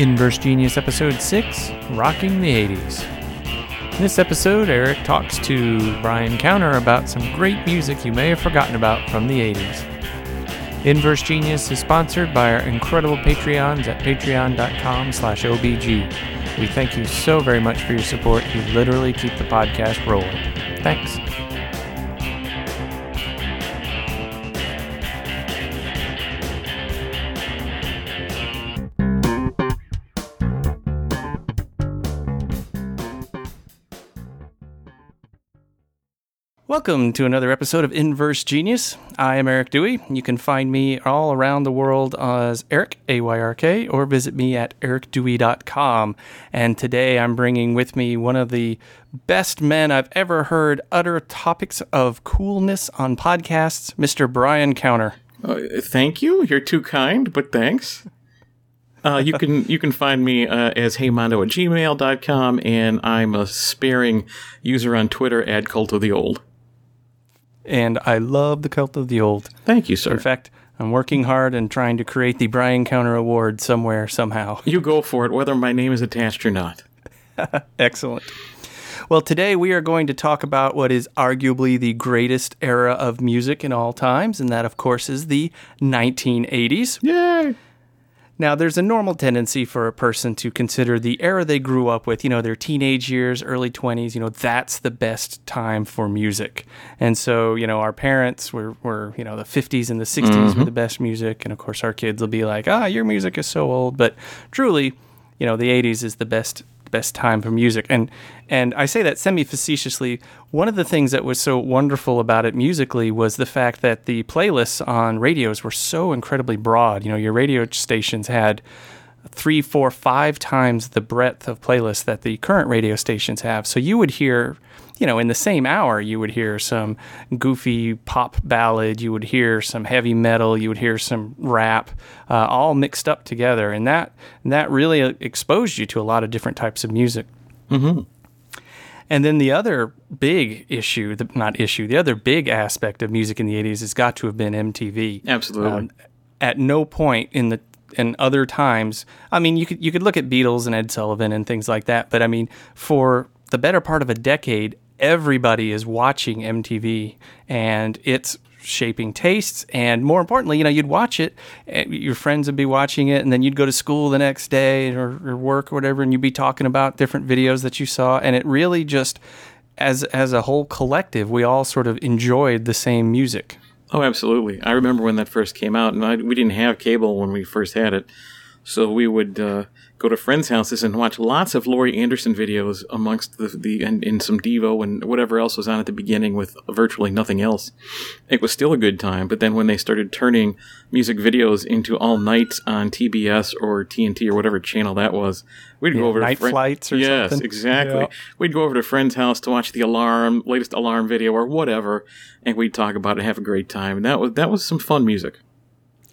Inverse Genius Episode 6 Rocking the 80s. In this episode, Eric talks to Brian Counter about some great music you may have forgotten about from the 80s. Inverse Genius is sponsored by our incredible Patreons at patreon.com slash obg. We thank you so very much for your support. You literally keep the podcast rolling. Thanks. Welcome to another episode of Inverse Genius. I am Eric Dewey. You can find me all around the world as Eric, A Y R K, or visit me at ericdewey.com. And today I'm bringing with me one of the best men I've ever heard utter topics of coolness on podcasts, Mr. Brian Counter. Uh, thank you. You're too kind, but thanks. Uh, you can you can find me uh, as heymondo at gmail.com, and I'm a sparing user on Twitter at Cult of the Old. And I love the Cult of the Old. Thank you, sir. In fact, I'm working hard and trying to create the Brian Counter Award somewhere, somehow. You go for it, whether my name is attached or not. Excellent. Well, today we are going to talk about what is arguably the greatest era of music in all times, and that, of course, is the 1980s. Yay! Now, there's a normal tendency for a person to consider the era they grew up with, you know, their teenage years, early 20s, you know, that's the best time for music. And so, you know, our parents were, were you know, the 50s and the 60s Mm-hmm. were the best music. And of course, our kids will be like, ah, your music is so old. But truly, you know, the 80s is the best best time for music. And and I say that semi facetiously one of the things that was so wonderful about it musically was the fact that the playlists on radios were so incredibly broad. You know your radio stations had three four five times the breadth of playlists that the current radio stations have. So you would hear you know in the same hour you would hear some goofy pop ballad you would hear some heavy metal you would hear some rap uh, all mixed up together and that that really uh, exposed you to a lot of different types of music and then the other big issue, the, not issue, the other big aspect of music in the 80s has got to have been MTV. Absolutely. Um, at no point in the in other times, I mean, you could you could look at Beatles and Ed Sullivan and things like that, but I mean, for the better part of a decade, everybody is watching MTV, and it's shaping tastes. And more importantly, you know, you'd watch it, and your friends would be watching it, and then you'd go to school the next day or, or work or whatever, and you'd be talking about different videos that you saw, and it really just as as a whole collective, we all sort of enjoyed the same music. Oh, absolutely. I remember when that first came out, and I, we didn't have cable when we first had it. So we would uh, go to friends' houses and watch lots of Laurie Anderson videos amongst the, the and, in some Devo and whatever else was on at the beginning with virtually nothing else. It was still a good time, but then when they started turning music videos into all nights on TBS or TNT or whatever channel that was, we'd Yeah, go over Night to friend- Flights or yes, something. exactly. Yeah. We'd go over to friend's house to watch the alarm, latest alarm video or whatever, and we'd talk about it, have a great time, and that was that was some fun music.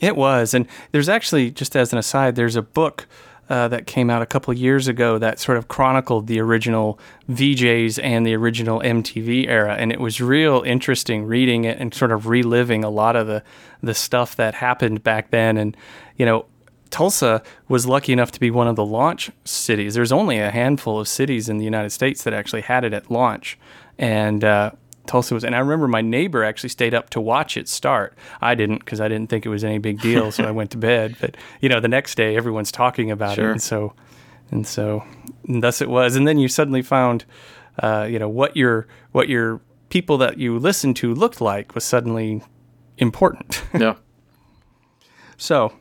It was, and there's actually just as an aside, there's a book uh, that came out a couple years ago that sort of chronicled the original VJs and the original MTV era, and it was real interesting reading it and sort of reliving a lot of the the stuff that happened back then, and you know. Tulsa was lucky enough to be one of the launch cities. There's only a handful of cities in the United States that actually had it at launch, and uh, Tulsa was. And I remember my neighbor actually stayed up to watch it start. I didn't because I didn't think it was any big deal, so I went to bed. But you know, the next day everyone's talking about Sure. it, and so and so and thus it was. And then you suddenly found, uh, you know, what your what your people that you listened to looked like was suddenly important. Yeah. So,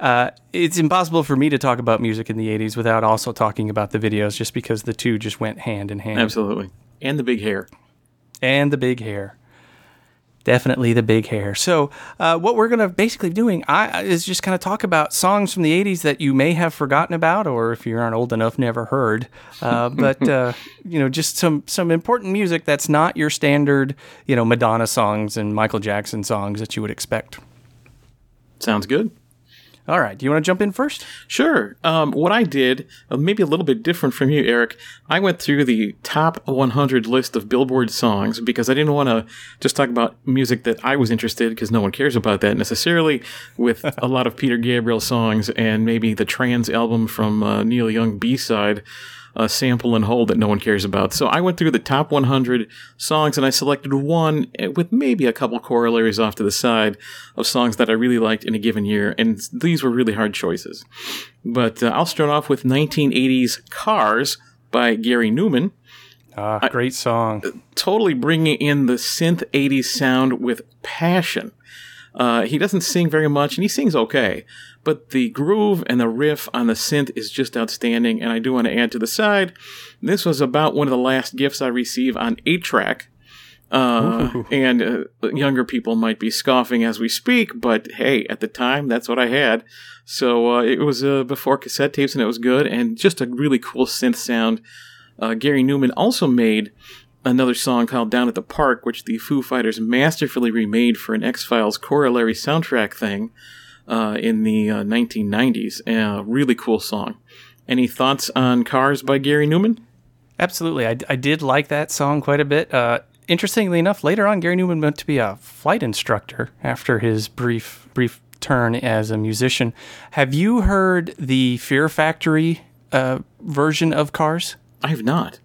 uh, it's impossible for me to talk about music in the 80s without also talking about the videos just because the two just went hand in hand. Absolutely. And the big hair. And the big hair. Definitely the big hair. So, uh, what we're going to basically be doing I, is just kind of talk about songs from the 80s that you may have forgotten about, or if you aren't old enough, never heard. Uh, but, uh, you know, just some, some important music that's not your standard, you know, Madonna songs and Michael Jackson songs that you would expect. Sounds good. All right. Do you want to jump in first? Sure. Um, what I did, uh, maybe a little bit different from you, Eric, I went through the top 100 list of Billboard songs because I didn't want to just talk about music that I was interested because no one cares about that necessarily with a lot of Peter Gabriel songs and maybe the Trans album from uh, Neil Young B-side uh, sample and hold that no one cares about. So I went through the top 100 songs and I selected one eh, with maybe a couple corollaries off to the side of songs that I really liked in a given year. And these were really hard choices. But uh, I'll start off with 1980s Cars by Gary Numan. Ah, great song. Totally bringing in the synth 80s sound with passion. Uh, he doesn't sing very much, and he sings okay, but the groove and the riff on the synth is just outstanding. And I do want to add to the side, this was about one of the last gifts I received on 8 track. Uh, and uh, younger people might be scoffing as we speak, but hey, at the time, that's what I had. So uh, it was uh, before cassette tapes, and it was good, and just a really cool synth sound. Uh, Gary Numan also made another song called Down at the Park, which the Foo Fighters masterfully remade for an X Files corollary soundtrack thing uh, in the uh, 1990s. A really cool song. Any thoughts on Cars by Gary Numan? Absolutely. I, I did like that song quite a bit. Uh, interestingly enough, later on, Gary Numan went to be a flight instructor after his brief brief turn as a musician. Have you heard the Fear Factory uh, version of Cars? I have not.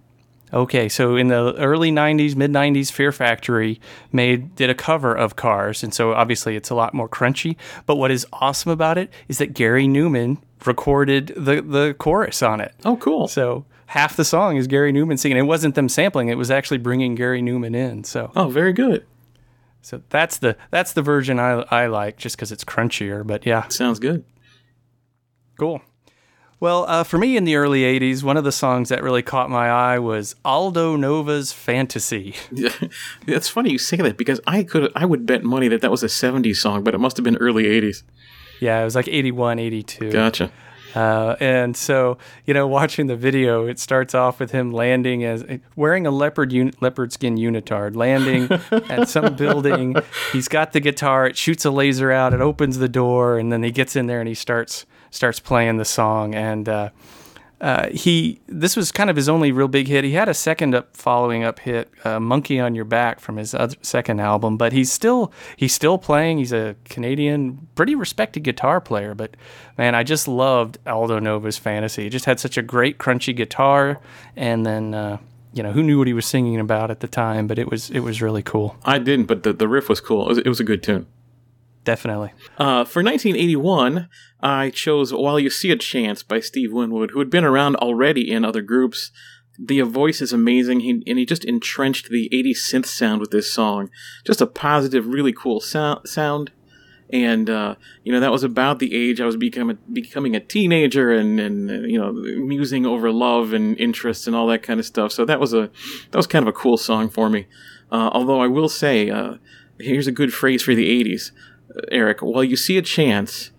Okay, so in the early '90s, mid '90s, Fear Factory made did a cover of Cars, and so obviously it's a lot more crunchy. But what is awesome about it is that Gary Numan recorded the the chorus on it. Oh, cool! So half the song is Gary Numan singing. It wasn't them sampling; it was actually bringing Gary Numan in. So oh, very good. So that's the that's the version I I like, just because it's crunchier. But yeah, sounds good. Cool. Well, uh, for me in the early 80s, one of the songs that really caught my eye was Aldo Nova's Fantasy. Yeah, it's funny you say that because I could I would bet money that that was a 70s song, but it must have been early 80s. Yeah, it was like 81, 82. Gotcha. Uh, and so, you know, watching the video, it starts off with him landing as wearing a leopard un- leopard skin unitard, landing at some building. He's got the guitar. It shoots a laser out. It opens the door, and then he gets in there and he starts starts playing the song. And uh, uh, he this was kind of his only real big hit. He had a second up following up hit, uh, "Monkey on Your Back" from his other, second album, but he's still he's still playing. He's a Canadian, pretty respected guitar player. But man, I just loved Aldo Nova's Fantasy. He just had such a great crunchy guitar, and then. Uh, you know who knew what he was singing about at the time, but it was it was really cool. I didn't, but the, the riff was cool. It was, it was a good tune. Definitely. Uh, for 1981, I chose While You See a Chance by Steve Winwood, who had been around already in other groups. The voice is amazing, he, and he just entrenched the 80s synth sound with this song. Just a positive, really cool so- sound. And, uh, you know, that was about the age I was becoming, becoming a teenager and, and, you know, musing over love and interests and all that kind of stuff. So that was a, that was kind of a cool song for me. Uh, although I will say, uh, here's a good phrase for the 80s. Eric, while you see a chance,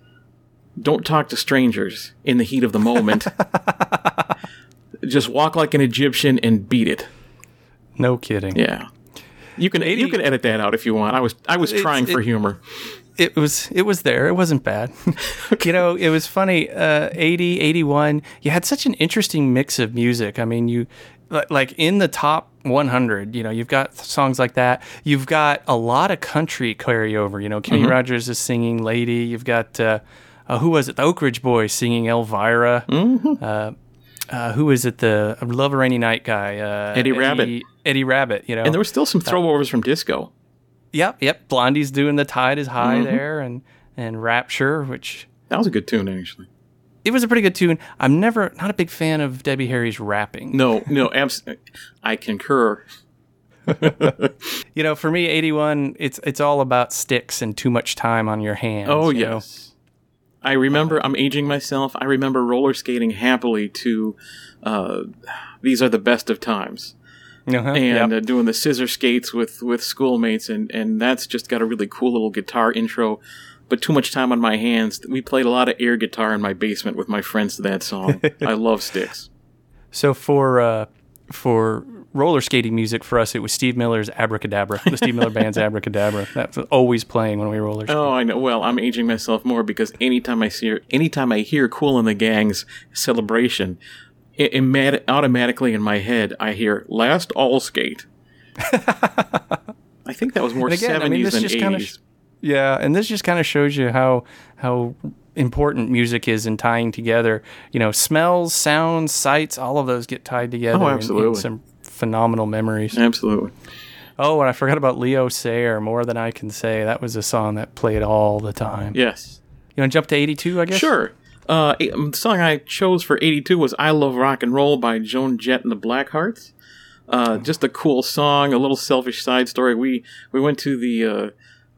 don't talk to strangers in the heat of the moment. Just walk like an Egyptian and beat it. No kidding. Yeah. You can 80, you can edit that out if you want. I was I was trying for it, humor. It was it was there. It wasn't bad. you know, it was funny. Uh, 80, 81, you had such an interesting mix of music. I mean, you like in the top 100 you know you've got songs like that. You've got a lot of country carryover you know kenny mm-hmm. rogers is singing lady. You've got uh, uh, who was it? The oak ridge boys singing elvira. Mm-hmm. uh, uh who is it? The love a rainy night guy uh, eddie, eddie Rabbitt. Eddie Rabbitt you know. And there were still some throwovers from disco. Yep yep. Blondie's doing the tide is high mm-hmm. there and and rapture which that was a good tune actually it was a pretty good tune. I'm never not a big fan of Debbie Harry's rapping. No, no, abs- I concur. you know, for me, 81, it's it's all about Styx and too much time on your hands. Oh you yes. Know? I remember. I'm aging myself. I remember roller skating happily to uh, "These Are the Best of Times." Uh-huh, and yep. uh, doing the scissor skates with with schoolmates, and and that's just got a really cool little guitar intro but too much time on my hands. We played a lot of air guitar in my basement with my friends to that song. I love Styx. So for uh, for roller skating music for us, it was Steve Miller's Abracadabra, the Steve Miller Band's Abracadabra. That was always playing when we roller skated. Oh, I know. Well, I'm aging myself more because anytime I see, anytime I hear Kool and the Gang's celebration, it, it automatically in my head I hear "Last All Skate." I think that was more again, I mean, 70s than 80s. kinda sh- Yeah, and this just kind of shows you how how important music is in tying together. You know, smells, sounds, sights, all of those get tied together. in- In, Oh, absolutely. some phenomenal memories. Absolutely. Oh, and I forgot about Leo Sayer. More than I can say. That was a song that played all the time. Yes. You want to jump to '82? I guess. Sure. Uh, the song I chose for 82 was I Love Rock and Roll by Joan Jett and the Blackhearts. Uh, just a cool song, a little selfish side story. We we went to the uh,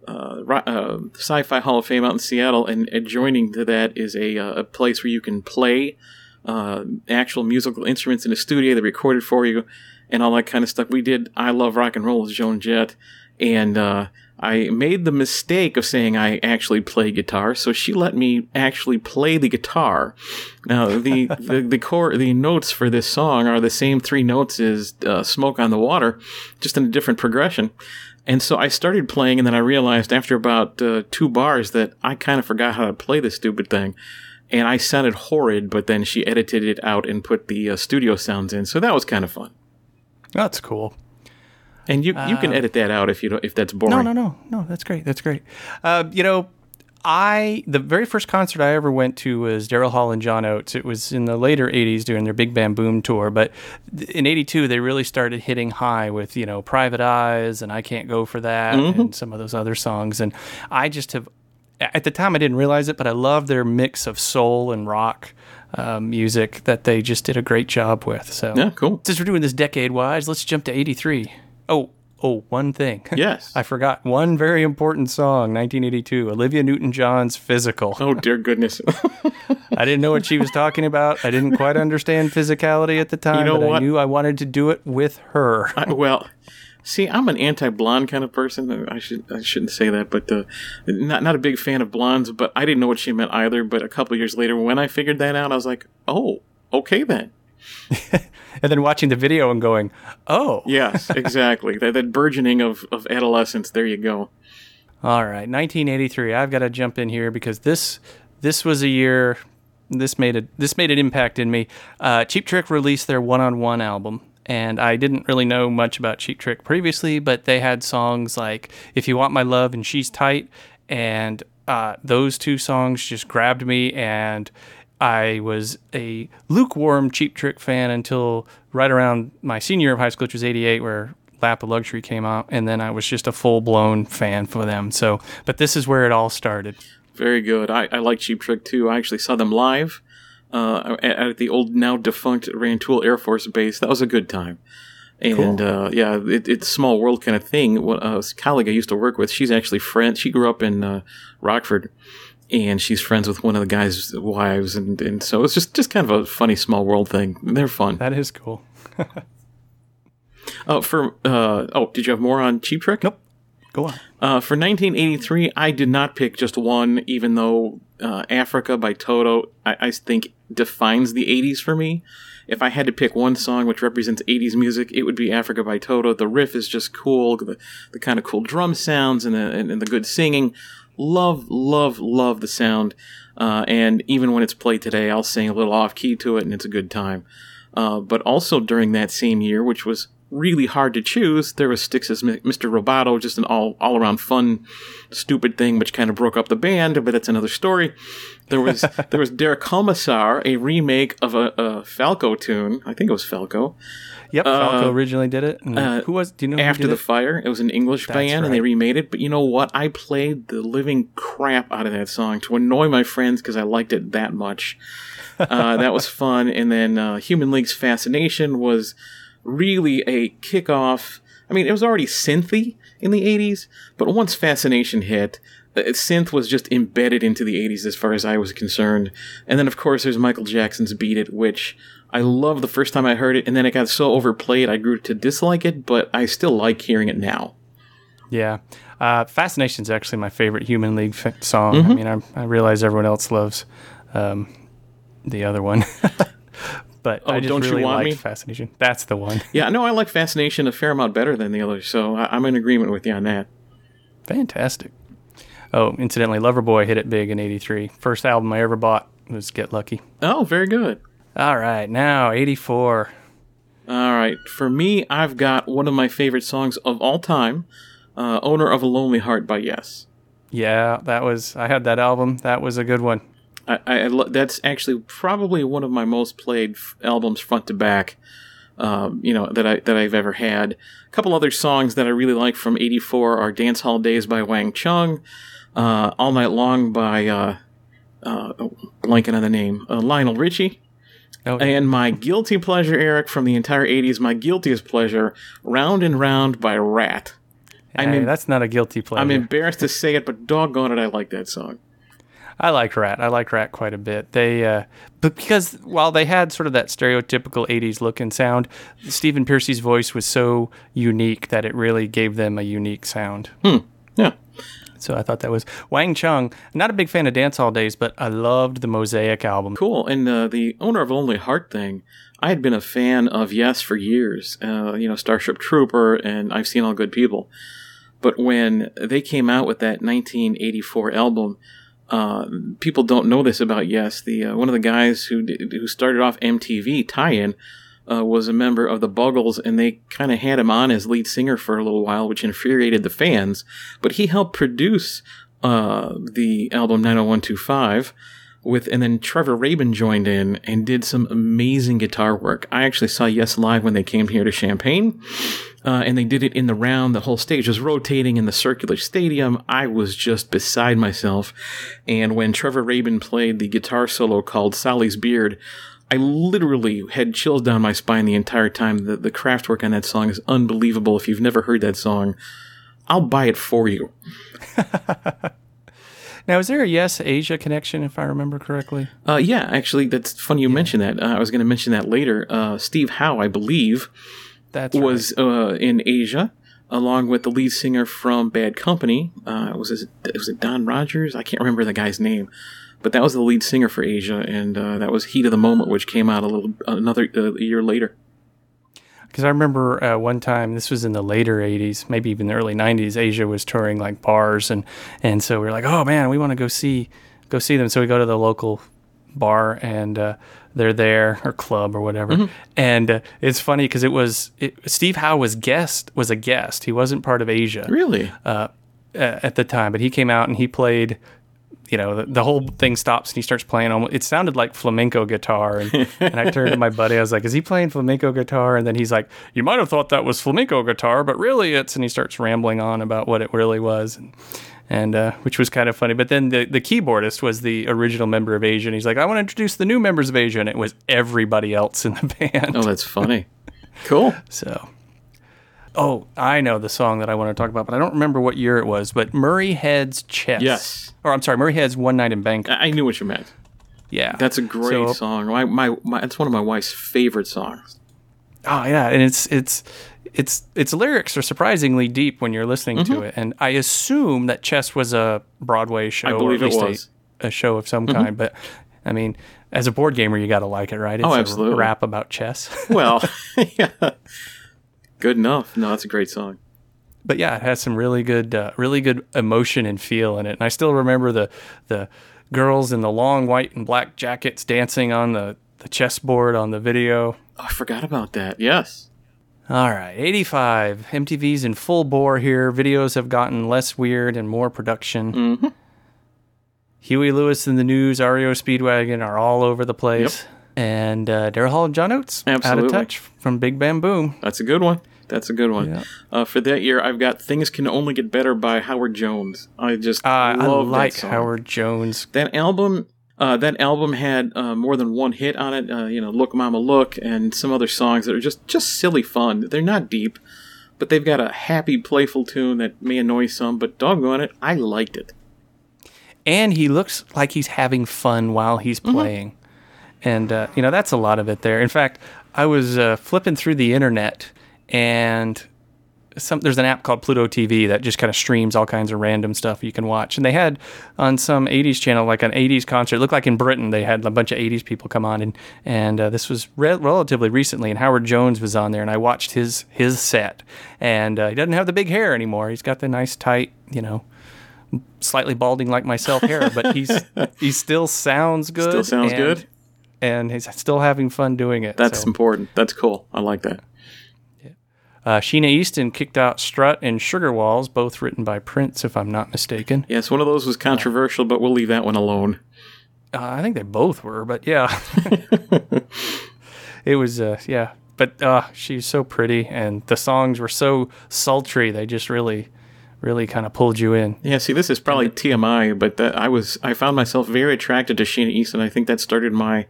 uh, uh, Sci-Fi Hall of Fame out in Seattle, and adjoining to that is a, uh, a place where you can play uh, actual musical instruments in a studio. They recorded for you and all that kind of stuff. We did I Love Rock and Roll with Joan Jett, and uh, I made the mistake of saying I actually play guitar, so she let me actually play the guitar. Now the the the core the notes for this song are the same three notes as uh, "Smoke on the Water," just in a different progression. And so I started playing, and then I realized after about uh, two bars that I kind of forgot how to play this stupid thing. And I sounded horrid, but then she edited it out and put the uh, studio sounds in, so that was kind of fun. That's cool. And you you can edit that out if you don't, if that's boring. Uh, No, no, no, no. That's great. That's great. Uh, you know, I the very first concert I ever went to was Daryl Hall and John Oates. It was in the later '80s during their Big Bam Boom tour, but in '82 they really started hitting high with you know Private Eyes and I Can't Go for That and some of those other songs. And I just have at the time I didn't realize it, but I love their mix of soul and rock. Uh, music that they just did a great job with. So, Yeah, cool. since we're doing this decade wise, let's jump to 83. Oh, oh, one thing. Yes. I forgot one very important song, 1982, Olivia Newton John's Physical. Oh dear goodness. I didn't know what she was talking about. I didn't quite understand physicality at the time, know but I knew I wanted to do it with her. I, well, see, I'm an anti-blonde kind of person. I should I shouldn't say that, but uh, not not a big fan of blondes. But I didn't know what she meant either. But a couple years later, when I figured that out, I was like, oh, okay then. And then watching the video and going, oh, Yes, exactly. that, that burgeoning of, of adolescence. There you go. All right, 1983. I've got to jump in here because this this was a year. This made a this made an impact in me. Uh, Cheap Trick released their One on One album, and I didn't really know much about Cheap Trick previously, but they had songs like "If You Want My Love" and "She's Tight," and uh, those two songs just grabbed me, and I was a lukewarm Cheap Trick fan until right around my senior year of high school, which was '88, where Lap of Luxury came out, and then I was just a full blown fan for them. So, but this is where it all started. Very good. I, I like Cheap Trick too. I actually saw them live uh, at, at the old now defunct Rantoul Air Force Base. That was a good time. And uh, yeah, it, it's a small world kind of thing. What- Uh, a colleague I used to work with, she's actually friend. She grew up in uh, Rockford, and she's friends with one of the guys' wives, and, and so it's just just kind of a funny small world thing. They're fun. That is cool. Oh, for uh, oh, did you have more on Cheap Trick? Nope. Go on. Uh, for 1983, I did not pick just one, even though uh, Africa by Toto, I, I think, defines the 80s for me. If I had to pick one song which represents 80s music, it would be Africa by Toto. The riff is just cool, the, the kind of cool drum sounds and the, and, and the good singing. Love, love, love the sound. Uh, and even when it's played today, I'll sing a little off key to it, and it's a good time. Uh, but also during that same year, which was really hard to choose, there was Styx's Mr. Roboto, just an all all around fun, stupid thing, which kind of broke up the band. But that's another story. There was there was Der Kommissar, a remake of a, a Falco tune. I think it was Falco. Yep, Falco originally did it. And who was? Do you know? who Uh, After the it? Fire. It was an English band, and they remade it. But you know what? I played the living crap out of that song to annoy my friends because I liked it that much. Uh, that was fun. And then uh, Human League's Fascination was really a kickoff. I mean, it was already synthy in the 80s, but once Fascination hit, uh, synth was just embedded into the 80s as far as I was concerned. And then, of course, there's Michael Jackson's Beat It, which I loved the first time I heard it, and then it got so overplayed I grew to dislike it, but I still like hearing it now. Yeah. Uh, Fascination's actually my favorite Human League f- song. Mm-hmm. I mean, I, I realize everyone else loves um, the other one. But Oh, I just Don't You really Want liked Me? Fascination. That's the one. Yeah, no, I like Fascination a fair amount better than the others, so I, I'm in agreement with you on that. Fantastic. Oh, incidentally, Loverboy hit it big in '83. First album I ever bought was Get Lucky. Oh, very good. All right, now '84. All right, for me, I've got one of my favorite songs of all time, uh, "Owner of a Lonely Heart" by Yes. Yeah, that was. I had that album. That was a good one. I, I, that's actually probably one of my most played f- albums front to back. Um, you know that I that I've ever had. A couple other songs that I really like from '84 are "Dance Hall Days" by Wang Chung, uh, "All Night Long" by uh, uh, blanking on the name uh, Lionel Richie, Oh, and my guilty pleasure, Eric, from the entire '80s. My guiltiest pleasure, "Round and Round" by Ratt. I mean, that's not a guilty pleasure. I'm embarrassed to say it, but doggone it, I like that song. I like Ratt. I like Ratt quite a bit. They, uh, but because while they had sort of that stereotypical '80s look and sound, Stephen Pearcy's voice was so unique that it really gave them a unique sound. Yeah. So I thought that was Wang Chung. Not a big fan of Dance Hall Days, but I loved the Mosaic album. Cool. And uh, the owner of Only Heart thing, I had been a fan of Yes for years. Uh, you know, Starship Trooper, and I've seen All Good People. But when they came out with that 1984 album, uh, people don't know this about Yes. The uh, one of the guys who did, who started off MTV tie-in uh, was a member of the Buggles, and they kind of had him on as lead singer for a little while, which infuriated the fans. But he helped produce uh, the album 90125 with, and then Trevor Rabin joined in and did some amazing guitar work. I actually saw Yes live when they came here to Champaign. Uh, and they did it in the round. The whole stage was rotating in the circular stadium. I was just beside myself. And when Trevor Rabin played the guitar solo called Sally's Beard, I literally had chills down my spine the entire time. The, the craft work on that song is unbelievable. If you've never heard that song, I'll buy it for you. Now, is there a Yes Asia connection, if I remember correctly? Uh, yeah, actually, that's funny you mentioned that. Uh, I was going to mention that later. Uh, Steve Howe, I believe, That's was uh, in Asia, along with the lead singer from Bad Company. Uh, was it was it Don Rogers? I can't remember the guy's name, but that was the lead singer for Asia, and uh, that was Heat of the Moment, which came out a little another uh, year later. Because I remember uh, one time, this was in the later 80s, maybe even the early 90s, Asia was touring like bars. And, and so we were like, oh man, we want to go see, go see them. So we go to the local bar and uh, they're there or club or whatever. And uh, it's funny because it was, it, Steve Howe was guest, was a guest. He wasn't part of Asia Really? uh, at the time, but he came out and he played. You know, the, the whole thing stops and he starts playing. Almost, it sounded like flamenco guitar, and, and I turned to my buddy. I was like, "Is he playing flamenco guitar?" And then he's like, "You might have thought that was flamenco guitar, but really it's." And he starts rambling on about what it really was, and, and uh, which was kind of funny. But then the the keyboardist was the original member of Asia, and he's like, "I want to introduce the new members of Asia," and it was everybody else in the band. Oh, that's funny. cool. So, oh, I know the song that I want to talk about, but I don't remember what year it was. But Murray Head's Chess. Yes. Or I'm sorry, Murray Head's One Night in Bangkok. I knew what you meant. Yeah. That's a great So- song. My, my, my, it's one of my wife's favorite songs. Oh yeah, and it's it's it's its lyrics are surprisingly deep when you're listening Mm-hmm. to it. And I assume that Chess was a Broadway show, I or believe at it least was. Mm-hmm. A, a show of some kind. But I mean, as a board gamer, you got to like it, right? It's Oh, a absolutely. rap about chess. Well, yeah. Good enough. No, that's a great song. but yeah, it has some really good, uh, really good emotion and feel in it. And I still remember the the girls in the long white and black jackets dancing on the the chessboard on the video. Oh, I forgot about that. Yes. All right, 85. MTV's in full bore here. Videos have gotten less weird and more production. Mm-hmm. Huey Lewis and the News, REO Speedwagon are all over the place. Yep. And uh, Daryl Hall and John Oates, out of touch from Big Bam Boom. That's a good one. That's a good one. Yeah. Uh, for that year, I've got "Things Can Only Get Better" by Howard Jones. I just Uh, I love like that song. Howard Jones. That album, uh, that album had uh, more than one hit on it. Uh, you know, "Look, Mama, Look," and some other songs that are just just silly fun. They're not deep, but they've got a happy, playful tune that may annoy some. But doggone it, I liked it. and he looks like he's having fun while he's Mm-hmm. playing. And uh, you know that's a lot of it there. In fact, I was uh, flipping through the internet, and some there's an app called Pluto TV that just kind of streams all kinds of random stuff you can watch. And they had on some 80s channel like an 80s concert. It looked like in Britain they had a bunch of 80s people come on and and uh, this was re- relatively recently and Howard Jones was on there and I watched his his set. And uh, he doesn't have the big hair anymore. He's got the nice tight, you know, slightly balding like myself hair, but he's he still sounds good. Still sounds and- good? And he's still having fun doing it. That's so. important. That's cool. I like that. Uh, Sheena Easton kicked out Strut and Sugar Walls, both written by Prince, if I'm not mistaken. Yes, one of those was controversial, but we'll leave that one alone. Uh, I think they both were, but yeah. it was, uh, yeah. But uh, she's so pretty, and the songs were so sultry. They just really, really kind of pulled you in. Yeah, see, this is probably TMI, but that I was I found myself very attracted to Sheena Easton. I think that started my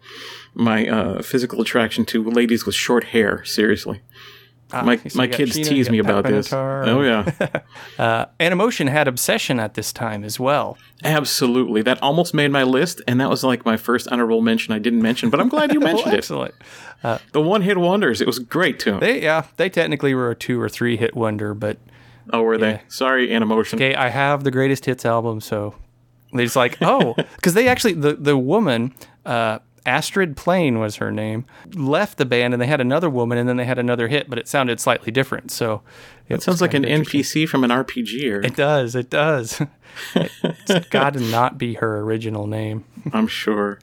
my uh, physical attraction to ladies with short hair. Seriously, my so my kids Sheena, tease me about this. Oh yeah, Uh, Animotion had Obsession at this time as well. absolutely. That almost made my list, and that was like my first honorable mention I didn't mention. But I'm glad you mentioned Oh, it. excellent. The one hit wonders. It was great too. They, yeah, they technically were a two or three hit wonder, but oh, were they? Sorry, Animotion. okay, I have the greatest hits album, so it's like, oh, because they actually the the woman, uh, Astrid Plane was her name, left the band, and they had another woman, and then they had another hit, but it sounded slightly different. So it sounds like an NPC from an RPG. Or, It does. It does. it's got to not be her original name. I'm sure,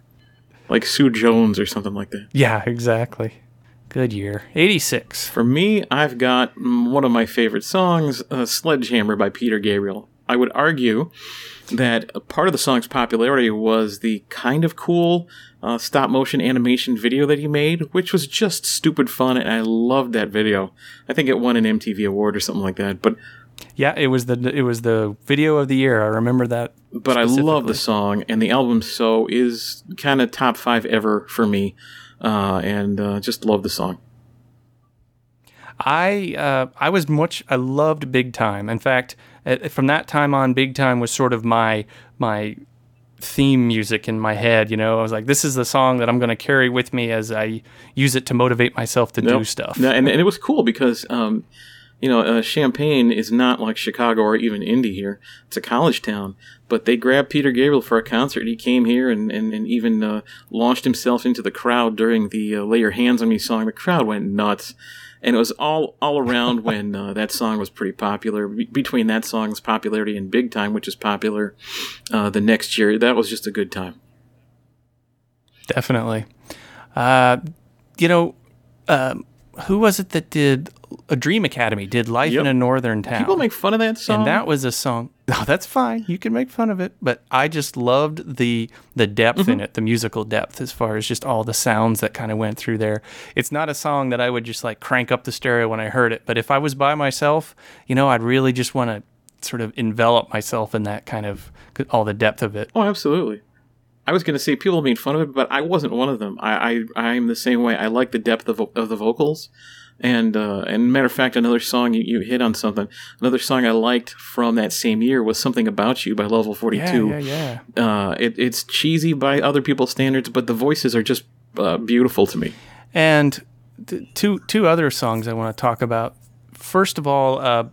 like Sue Jones or something like that. Yeah, exactly. Good year. 86. For me, I've got one of my favorite songs, uh, Sledgehammer by Peter Gabriel. I would argue that a part of the song's popularity was the kind of cool uh, stop motion animation video that he made, which was just stupid fun, and I loved that video. I think it won an MTV award or something like that. But Yeah, it was the it was the video of the year. I remember that. but I love the song, and the album "So" is kind of top five ever for me, uh, and uh, just love the song. I uh, I was much I loved Big Time. In fact, from that time on, Big Time was sort of my my theme music in my head. You know, I was like, this is the song that I'm going to carry with me as I use it to motivate myself to do stuff. No, and, and it was cool because, um, you know, uh, Champaign is not like Chicago or even Indy here. It's a college town. But they grabbed Peter Gabriel for a concert. He came here and, and, and even uh, launched himself into the crowd during the uh, Lay Your Hands on Me song. The crowd went nuts. And it was all, all around when uh, that song was pretty popular. Be- between that song's popularity and Big Time, which is popular uh, the next year, that was just a good time. Definitely. Uh, you know, um, who was it that did a Dream Academy? Did Life Yep. in a Northern Town? People make fun of that song. and that was a song. No, that's fine. You can make fun of it, but I just loved the the depth Mm-hmm. in it, the musical depth, as far as just all the sounds that kind of went through there. It's not a song that I would just like crank up the stereo when I heard it, but if I was by myself, you know, I'd really just want to sort of envelop myself in that kind of all the depth of it. Oh, absolutely. I was going to say people made fun of it, but I wasn't one of them. I I am the same way. I like the depth of, of the vocals, and uh, and matter of fact, another song you, you hit on something. Another song I liked from that same year was "Something About You" by Level Forty Two. Yeah, yeah, yeah. Uh, it, it's cheesy by other people's standards, but the voices are just uh, beautiful to me. And th- two two other songs I want to talk about. First of all, uh,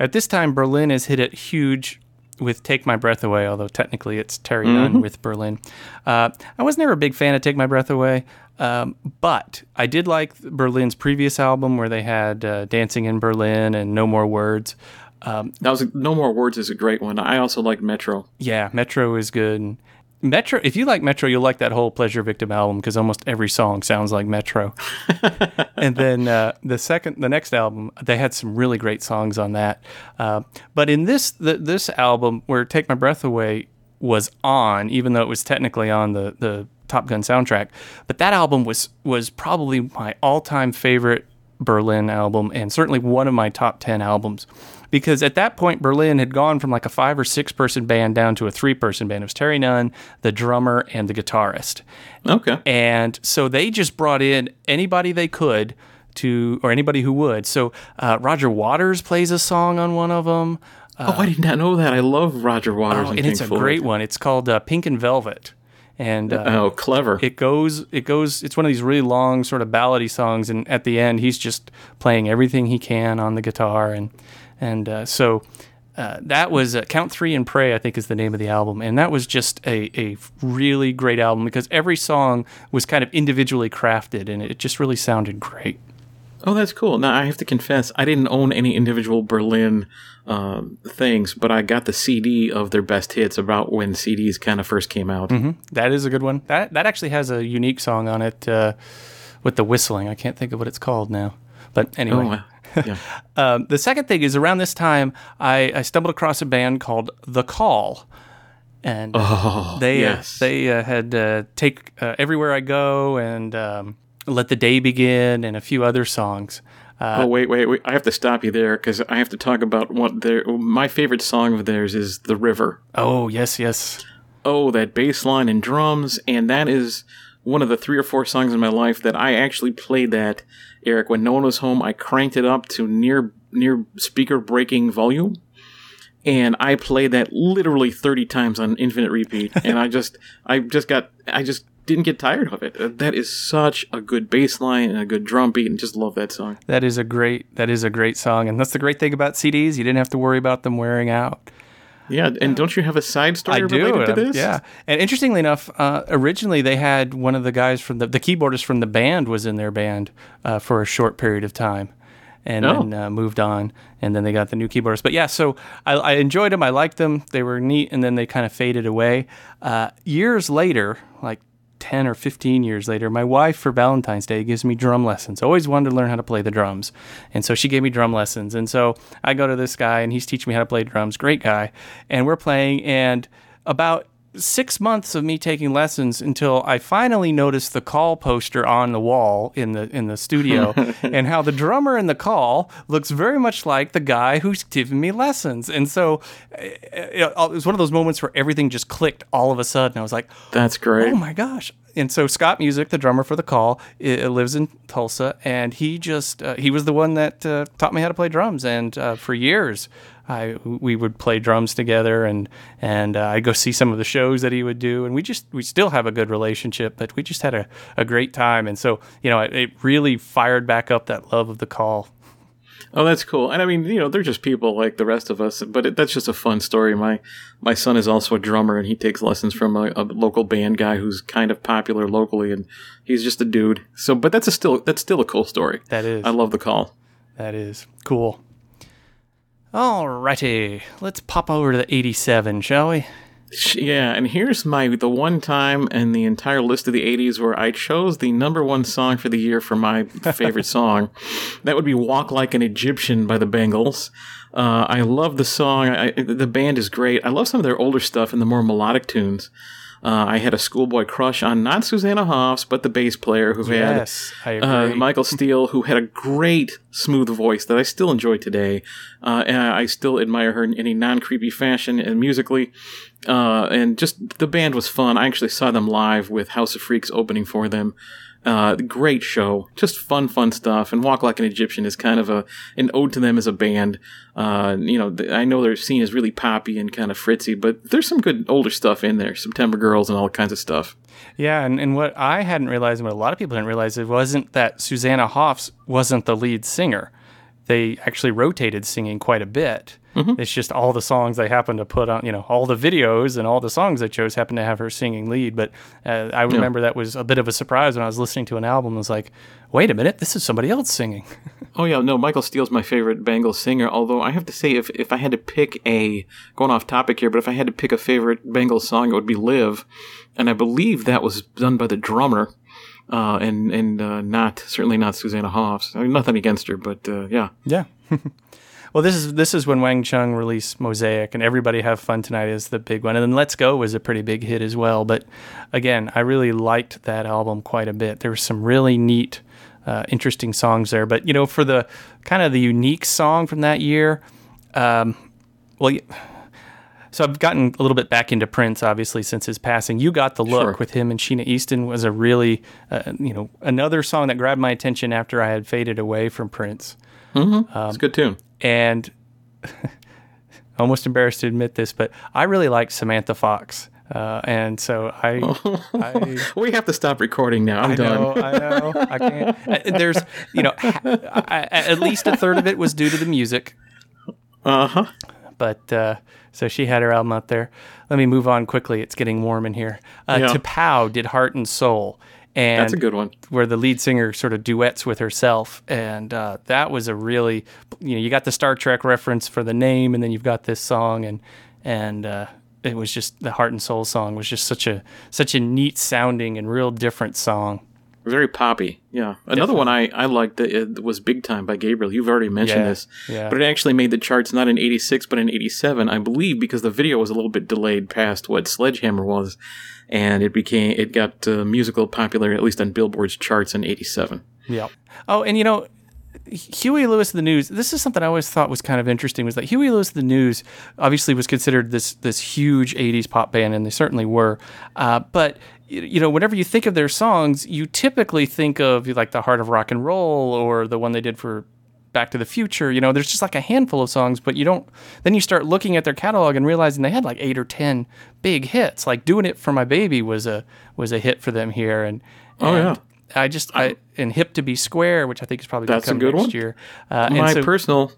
at this time, Berlin has hit it huge with "Take My Breath Away," although technically it's Terry Nunn with Berlin. Uh, I was never a big fan of "Take My Breath Away," um, but I did like Berlin's previous album where they had uh, "Dancing in Berlin" and "No More Words." That was "No More Words" is a great one. I also like Metro. Yeah, Metro is good. And Metro, if you like Metro, you'll like that whole Pleasure Victim album because almost every song sounds like Metro. and then uh, the second, the next album, they had some really great songs on that. Uh, but in this the, this album, where "Take My Breath Away" was on, even though it was technically on the the Top Gun soundtrack, but that album was was probably my all time favorite Berlin album, and certainly one of my top ten albums because at that point Berlin had gone from like a five or six person band down to a three person band. It was Terry Nunn, the drummer, and the guitarist. Okay. And so they just brought in anybody they could to, or anybody who would. So uh, Roger Waters plays a song on one of them. oh, I did not know that. I love Roger Waters Oh, and, and it's a Floyd. great one. It's called uh, Pink and Velvet. and uh, Oh, clever. it goes it goes it's one of these really long sort of ballady songs and at the end he's just playing everything he can on the guitar and and uh, so uh, that was uh, count three and pray i think is the name of the album and that was just a, a really great album because every song was kind of individually crafted and it just really sounded great Oh, that's cool. Now I have to confess, I didn't own any individual Berlin um, things, but I got the CD of their best hits about when CDs kind of first came out. that is a good one that that actually has a unique song on it uh, with the whistling i can't think of what it's called now but anyway Oh. yeah. Um, the second thing is around this time, I, I stumbled across a band called The Call, and Oh, they yes. uh, they uh, had uh, take uh, everywhere I go and um, let the day begin and a few other songs. Uh, oh wait, wait, wait! I have to stop you there because I have to talk about what their my favorite song of theirs is "The River." oh yes, yes, Oh, that bass line and drums, and that is one of the three or four songs in my life that I actually played that. Eric, when no one was home, I cranked it up to near near speaker breaking volume, and I played that literally thirty times on infinite repeat. and I just, I just got, I just didn't get tired of it. Uh, That is such a good bass line and a good drum beat, and just love that song. that is a great that is a great song, and that's the great thing about CDs. You didn't have to worry about them wearing out. Yeah, and don't you have a side story I do. related to um, this? Yeah, and interestingly enough, uh, originally they had one of the guys from the the keyboardist from the band was in their band uh, for a short period of time, and Oh. then uh, moved on, and then they got the new keyboardist. But yeah, so I, I enjoyed them. I liked them. They were neat, and then they kind of faded away. Uh, years later, like. 10 or 15 years later, my wife for Valentine's Day gives me drum lessons. Always wanted to learn how to play the drums. And so she gave me drum lessons. And so I go to this guy and he's teaching me how to play drums. Great guy. And we're playing. And about six months of me taking lessons until I finally noticed the call poster on the wall in the in the studio and how the drummer in the call looks very much like the guy who's giving me lessons. And so eh, it, it was one of those moments where everything just clicked all of a sudden. I was like, That's great. Oh my gosh. And so Scott Musick, the drummer for the Call, lives in Tulsa, and he just uh, he was the one that uh, taught me how to play drums. And uh, for years, I we would play drums together, and and uh, I'd go see some of the shows that he would do, and we just we still have a good relationship, but we just had a, a great time. And so you know, it, it really fired back up that love of the Call. Oh, that's cool. And I mean, you know, they're just people like the rest of us, but it, that's just a fun story. My my son is also a drummer, and he takes lessons from a, a local band guy who's kind of popular locally, and he's just a dude. So, but that's a still that's still a cool story. That is. I love the call. That is cool. Alrighty, let's pop over to the 87, shall we? Yeah, and here's my the one time in the entire list of the '80s where I chose the number one song for the year for my favorite song. That would be "Walk Like an Egyptian" by the Bangles. Uh, I love the song. I, the band is great. I love some of their older stuff and the more melodic tunes. Uh, I had a schoolboy crush on not Susanna Hoffs, but the bass player who Yes, had uh. Michael Steele, who had a great smooth voice that I still enjoy today. Uh, and I still admire her in any non creepy fashion and musically. Uh, and just the band was fun. I actually saw them live with House of Freaks opening for them. Uh, great show, just fun, fun stuff. And Walk Like an Egyptian is kind of a an ode to them as a band. Uh, you know, I know their scene is really poppy and kind of fritzy, but there's some good older stuff in there. September Girls and all kinds of stuff. Yeah, and, and what I hadn't realized, and what a lot of people didn't realize, it wasn't that Susanna Hoffs wasn't the lead singer. They actually rotated singing quite a bit. It's just all the songs they happen to put on, you know, all the videos and all the songs they chose happened to have her singing lead. But uh, I remember that was a bit of a surprise when I was listening to an album. I was like, wait a minute, this is somebody else singing. Oh yeah, no, Michael Steele's my favorite Bangles singer. Although I have to say, if if I had to pick a going off topic here, but if I had to pick a favorite Bangles song, it would be "Live," and I believe that was done by the drummer, uh, and and uh, not certainly not Susanna Hoffs. I mean, nothing against her, but uh, yeah, Yeah. well, this is this is when Wang Chung released Mosaic, and Everybody Have Fun Tonight is the big one, and then Let's Go was a pretty big hit as well. But again, I really liked that album quite a bit. There were some really neat, uh, interesting songs there. But you know, for the kind of the unique song from that year, um, well. y- So I've gotten a little bit back into Prince, obviously, since his passing. You got the look Sure. with him and Sheena Easton was a really, uh, you know, another song that grabbed my attention after I had faded away from Prince it's a good tune. And almost embarrassed to admit this, but I really like Samantha Fox Uh, and so I, I we have to stop recording now. I'm I done. know, I know. I can't. Uh, There's, you know, ha- I, at least a third of it was due to the music. Uh huh. But uh, so she had her album out there. Let me move on quickly. It's getting warm in here. Uh, Yeah. Did Heart and Soul. And That's a good one. where the lead singer sort of duets with herself, and uh, that was a really, you know, you got the Star Trek reference for the name, and then you've got this song, and and uh, it was just the Heart and Soul song was just such a such a neat sounding and real different song. Very poppy. Yeah. Another one I, I liked that it was Big Time by Gabriel. You've already mentioned Yeah, this. yeah. But it actually made the charts not in 86, but in 87, I believe, because the video was a little bit delayed past what Sledgehammer was. And it became, it got uh, musical popular, at least on Billboard's charts in 87. Yeah. Oh, and you know, Huey Lewis the News. This is something I always thought was kind of interesting. Was that Huey Lewis the News obviously was considered this this huge '80s pop band, and they certainly were. Uh, but you know, whenever you think of their songs, you typically think of like the Heart of Rock and Roll or the one they did for Back to the Future. You know, there's just like a handful of songs, but you don't. Then you start looking at their catalog and realizing they had like eight or ten big hits. Like "Doing It for My Baby" was a was a hit for them here, and Oh, and yeah. I just I and "Hip to Be Square," which I think is probably That's a good next one. year. Uh, and My so, personal,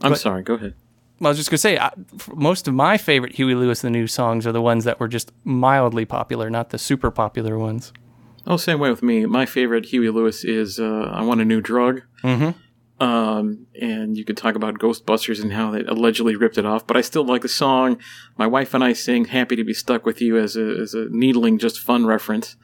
I'm sorry, go ahead. I was just going to say, I, most of my favorite Huey Lewis and the News songs are the ones that were just mildly popular, not the super popular ones. Oh, same way with me. My favorite Huey Lewis is uh, "I Want a New Drug," mm-hmm. um, and you could talk about Ghostbusters and how they allegedly ripped it off. But I still like the song. My wife and I sing "Happy to Be Stuck with You" as a as a needling, just fun reference.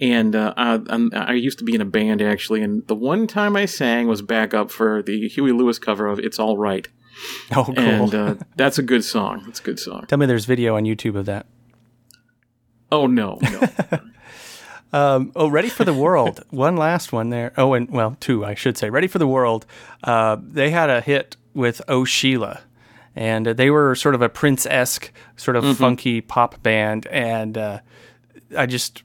And uh, I, I used to be in a band actually, and the one time I sang was backup for the Huey Lewis cover of "It's All Right," Oh, cool. and uh, that's a good song. That's a good song. Tell me there's video on YouTube of that. Oh no, no. Um, oh, Ready for the World. one last one there. Oh, and well, two, I should say. Ready for the World. Uh, they had a hit with Oh Sheila. And they were sort of a Prince esque, sort of funky pop band. And uh, I just,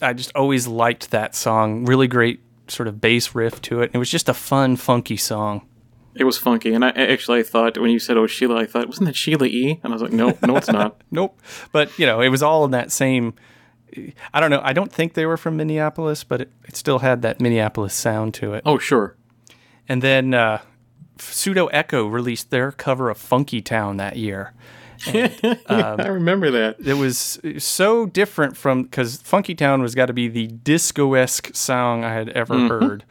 I just always liked that song. Really great sort of bass riff to it. It was just a fun, funky song. It was funky, and I actually I thought when you said "Oh Sheila," I thought wasn't that Sheila E? And I was like, no, no, it's not. Nope. But, you know, it was all in that same. I don't know. I don't think they were from Minneapolis, but it, it still had that Minneapolis sound to it. Oh sure, And then uh, Pseudo Echo released their cover of Funky Town that year. and I remember that. It was so different from because Funky Town was got to be the disco esque song I had ever heard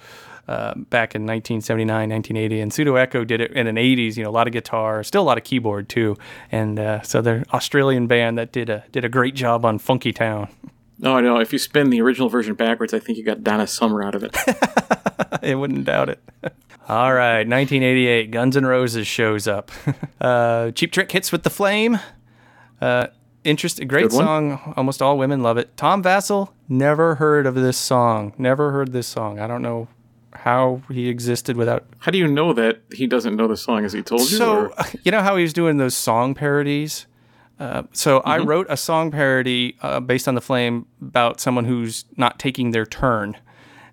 uh, back in 1979, 1980. And Pseudo Echo did it in the 80s. You know, a lot of guitar, still a lot of keyboard too. And uh, so they're an Australian band that did a did a great job on Funky Town. No, I know. If you spin the original version backwards, I think you got Donna Summer out of it. I wouldn't doubt it. All right, 1988, Guns N' Roses shows up. uh, Cheap Trick hits with the flame. Uh, interest, great song. Almost all women love it. Tom Vassell never heard of this song. Never heard this song. I don't know how he existed without. How do you know that he doesn't know the song? Has he told you? So or- you know how he was doing those song parodies. Uh, so I Mm-hmm. wrote a song parody uh, based on the flame about someone who's not taking their turn,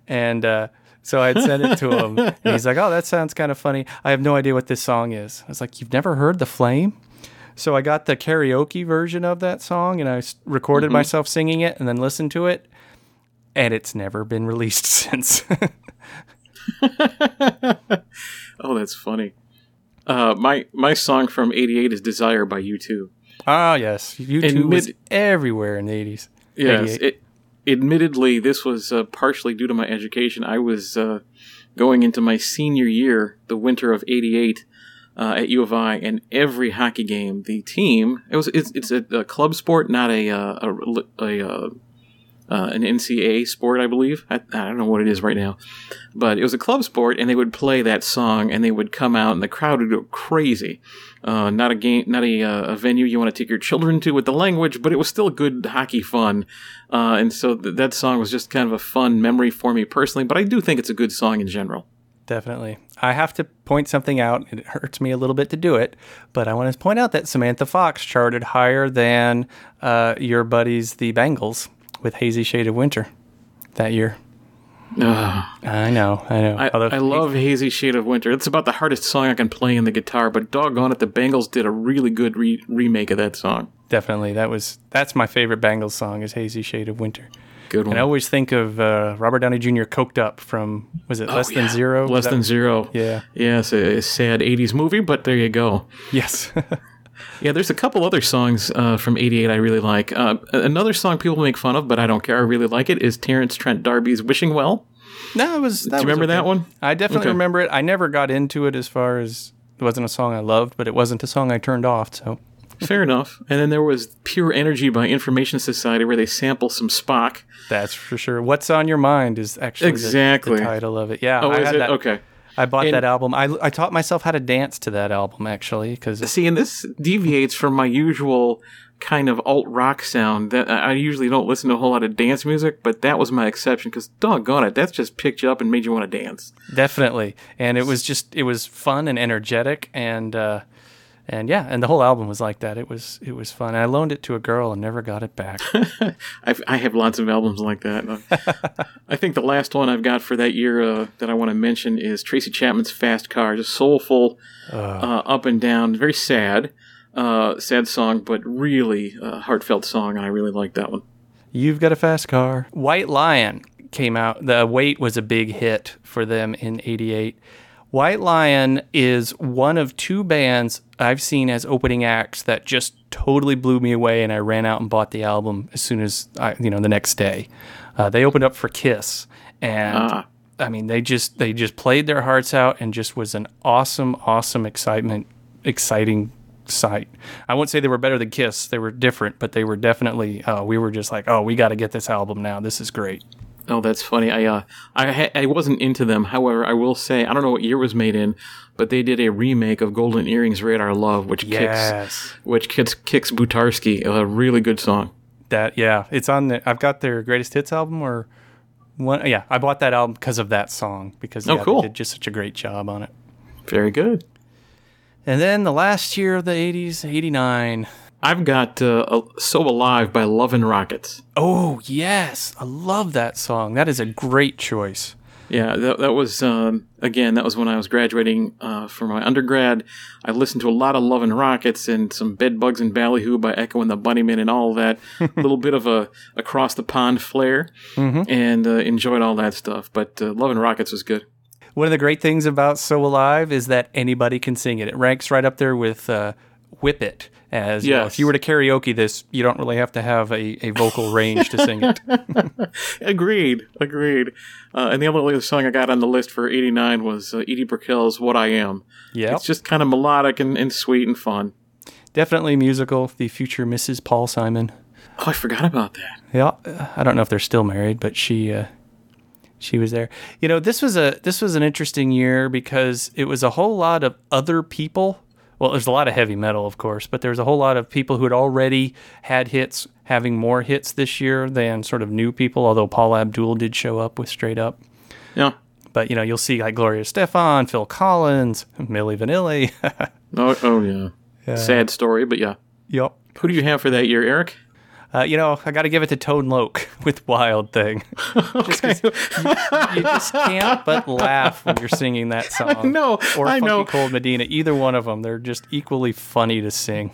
and uh, so I'd sent it to him, and he's like, "Oh, that sounds kind of funny. I have no idea what this song is." I was like, "You've never heard the flame?" So I got the karaoke version of that song, and I recorded Mm-hmm. myself singing it, and then listened to it, and it's never been released since. oh, that's funny. Uh, my my song from '88 is "Desire" by U2. Ah, yes, U2 In was everywhere in the eighties. Yes, it, admittedly, this was uh, partially due to my education. I was uh, going into my senior year, the winter of '88, uh, at U of I, and every hockey game, the team it was it's, it's a, a club sport, not a uh, a, a, uh an NCAA sport, I believe. I, I don't know what it is right now, but it was a club sport, and they would play that song, and they would come out, and the crowd would go crazy. Uh, not a game, not a, uh, a venue you want to take your children to with the language, but it was still good hockey fun. Uh, and so th- that song was just kind of a fun memory for me personally, but I do think it's a good song in general. Definitely. I have to point something out. It hurts me a little bit to do it, but I want to point out that Samantha Fox charted higher than uh, your buddies, the Bangles, with Hazy Shade of Winter that year. Ugh. I know, I know. I, Although- I love Hazy Shade of Winter. It's about the hardest song I can play in the guitar, but doggone it, the Bangles did a really good re- remake of that song. definitely. That was that's my favorite Bangles song is "Hazy Shade of Winter." Good one. And I always think of uh, Robert Downey Jr. coked up from was it Less Than Zero? Oh, Less than zero. Yeah. Yeah, it's a, a sad 80s movie, but there you go. Yes. Yeah, there's a couple other songs uh, from '88 I really like. Uh, another song people make fun of, but I don't care. I really like it. Is Terence Trent D'Arby's "Wishing Well"? no, it was. That Do you remember that one? I definitely Okay. remember it. I never got into it as far as it wasn't a song I loved, but it wasn't a song I turned off. So Fair enough. And then there was "Pure Energy" by Information Society, where they sample some Spock. that's for sure. What's on your mind is actually the- Exactly. the, title of it. Yeah. Oh, I is had it that. okay? I bought And- that album. I, I taught myself how to dance to that album actually because See, and this deviates from my usual kind of alt rock sound. That I I usually don't listen to a whole lot of dance music, but that was my exception because doggone it, that's just picked you up and made you want to dance. definitely, and it was just it was fun and energetic and uh, and yeah, and the whole album was like that. It was it was fun. I loaned it to a girl and never got it back. I've, I have lots of albums like that. I think the last one I've got for that year uh, that I want to mention is Tracy Chapman's Fast Car. Just soulful, uh, up and down, very sad, uh, sad song, but really uh, heartfelt song, and I really like that one. You've got a fast car. White Lion came out. The Wait was a big hit for them in 88. White Lion is one of two bands I've seen as opening acts that just totally blew me away, and I ran out and bought the album as soon as I, you know, the next day. Uh, they opened up for Kiss, and Ah. I mean, they just they just played their hearts out, and just was an awesome, awesome, excitement, exciting sight. I won't say they were better than Kiss; they were different, but they were definitely. Uh, we were just like, oh, we got to get this album now. This is great. Oh, that's funny. I uh, I ha- I wasn't into them. However, I will say I don't know what year it was made in, but they did a remake of Golden Earring's, Radar Love, which Yes, kicks which kicks kicks Butarski. A really good song. that yeah, it's on the. I've got their greatest hits album or one. Yeah, I bought that album because of that song because Oh, yeah, cool. they did just such a great job on it. Very good. And then the last year of the '80s, '89. I've got uh, "So Alive" by Love and Rockets. Oh yes, I love that song. That is a great choice. Yeah, that, that was um, again. That was when I was graduating uh, from my undergrad. I listened to a lot of Love and Rockets and some Bed Bugs and Ballyhoo by Echo and the Bunnymen and all that. a little bit of a across the pond flair, and uh, enjoyed all that stuff. But uh, Love and Rockets was good. One of the great things about So Alive is that anybody can sing it. It ranks right up there with uh, Whip It. As you know, if you were to karaoke this, you don't really have to have a, a vocal range to sing it. Agreed, agreed. Uh, and the only other song I got on the list for '89 was uh, Edie Brickell's "What I Am." Yeah, It's just kind of melodic and, and sweet and fun. definitely musical. The future Mrs. Paul Simon. Oh, I forgot about that. Yeah, I don't know if they're still married, but she uh, she was there. You know, this was a this was an interesting year because it was a whole lot of other people. Well, there's a lot of heavy metal, of course, but there's a whole lot of people who had already had hits having more hits this year than sort of new people. Although Paula Abdul did show up with Straight Up, Yeah. but you know, you'll see like Gloria Estefan, Phil Collins, Milli Vanilli. Oh, oh yeah. Sad story, but yeah. yep. Who do you have for that year, Eric? Uh, you know, I got to give it to Tone Loc with Wild Thing. Just 'cause you, you just can't but laugh when you're singing that song. know, Or I Funky know. Cold Medina. Either one of them. They're just equally funny to sing.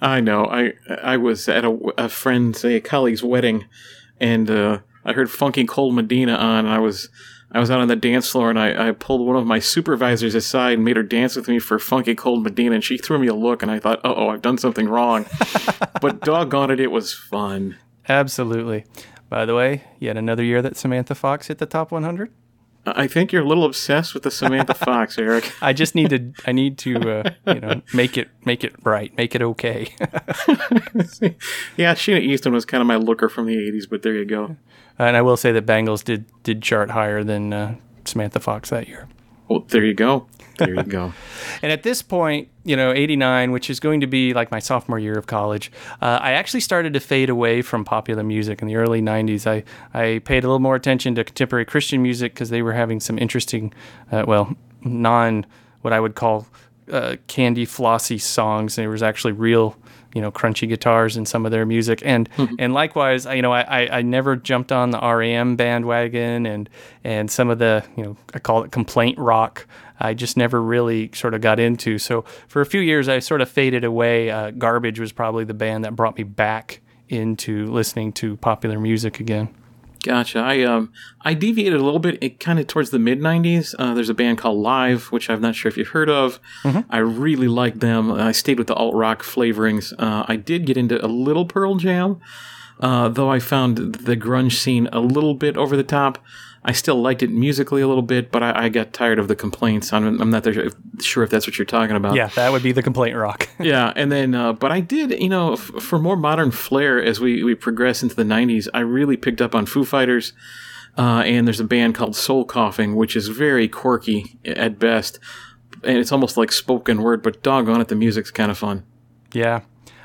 I know. I I was at a, a friend's, a colleague's wedding, and uh, I heard Funky Cold Medina on, and I was I was out on the dance floor, and I, I pulled one of my supervisors aside and made her dance with me for Funky Cold Medina, and she threw me a look, and I thought, uh oh, I've done something wrong. but doggone it, it was fun. Absolutely. By the way, yet another year that Samantha Fox hit the top 100. I think you're a little obsessed with the Samantha Fox, Eric. I just need to. I need to. Uh, you know, make it make it right. Make it okay. yeah, Sheena Easton was kind of my looker from the '80s, but there you go. And I will say that Bangles did did chart higher than uh, Samantha Fox that year. Well, there you go. There you go. And at this point, you know, 89, which is going to be like my sophomore year of college, uh, I actually started to fade away from popular music in the early 90s. I, I paid a little more attention to contemporary Christian music because they were having some interesting, uh, well, non, what I would call uh, candy flossy songs. And there was actually real, you know, crunchy guitars in some of their music, and and likewise, I, you know, I, I I never jumped on the REM bandwagon and and some of the you know I call it complaint rock I just never really sort of got into. So for a few years, I sort of faded away. Uh, Garbage was probably the band that brought me back into listening to popular music again. Gotcha. I um I deviated a little bit, It kind of towards the mid '90s. Uh, there's a band called Live, which I'm not sure if you've heard of. Mm-hmm. I really liked them. I stayed with the alt rock flavorings. Uh, I did get into a little Pearl Jam, uh, though I found the grunge scene a little bit over the top. I still liked it musically a little bit, but I, I got tired of the complaints. I'm, I'm not sure if that's what you're talking about. Yeah, that would be the complaint rock. yeah, and then, uh, but I did, you know, f- for more modern flair as we, we progress into the 90s, I really picked up on Foo Fighters. Uh, and there's a band called Soul Coughing, which is very quirky at best. And it's almost like spoken word, but doggone it, the music's kind of fun. Yeah.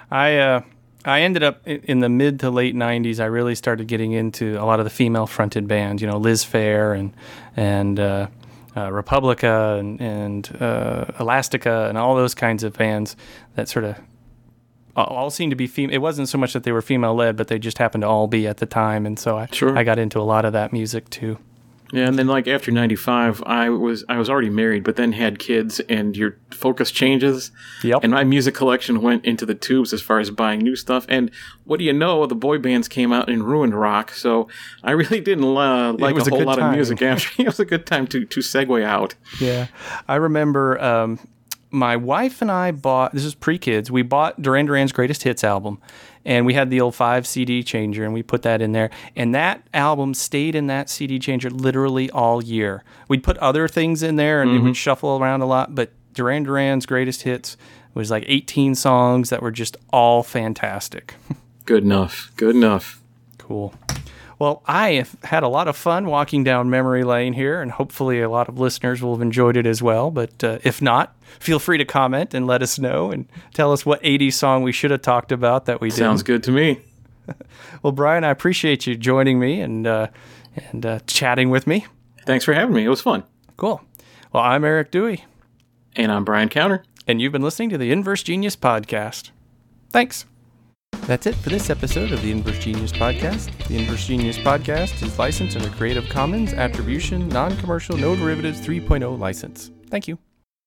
I, uh, I ended up in the mid to late '90s. I really started getting into a lot of the female-fronted bands. You know, Liz Phair and and uh, uh, Republica and, and uh, Elastica and all those kinds of bands that sort of all seemed to be female. It wasn't so much that they were female-led, but they just happened to all be at the time, and so I sure. I got into a lot of that music too. Yeah, and then like after '95, I was I was already married, but then had kids, and your focus changes. Yep. And my music collection went into the tubes as far as buying new stuff. And what do you know? The boy bands came out and ruined rock. So I really didn't uh, like a whole a lot time. of music after. it was a good time to to segue out. Yeah, I remember. Um, my wife and I bought this is pre kids. We bought Duran Duran's greatest hits album, and we had the old five CD changer, and we put that in there. And that album stayed in that CD changer literally all year. We'd put other things in there, and mm-hmm. it would shuffle around a lot. But Duran Duran's greatest hits was like 18 songs that were just all fantastic. Good enough. Good enough. Cool. Well, I have had a lot of fun walking down memory lane here, and hopefully a lot of listeners will have enjoyed it as well. But uh, if not, feel free to comment and let us know and tell us what 80s song we should have talked about that we did. Sounds good to me. well, Brian, I appreciate you joining me and uh, and uh, chatting with me. Thanks for having me. It was fun. Cool. Well, I'm Eric Dewey. And I'm Brian Counter. And you've been listening to the Inverse Genius Podcast. Thanks. That's it for this episode of the Inverse Genius Podcast. The Inverse Genius Podcast is licensed under Creative Commons Attribution Non Commercial No Derivatives 3.0 license. Thank you.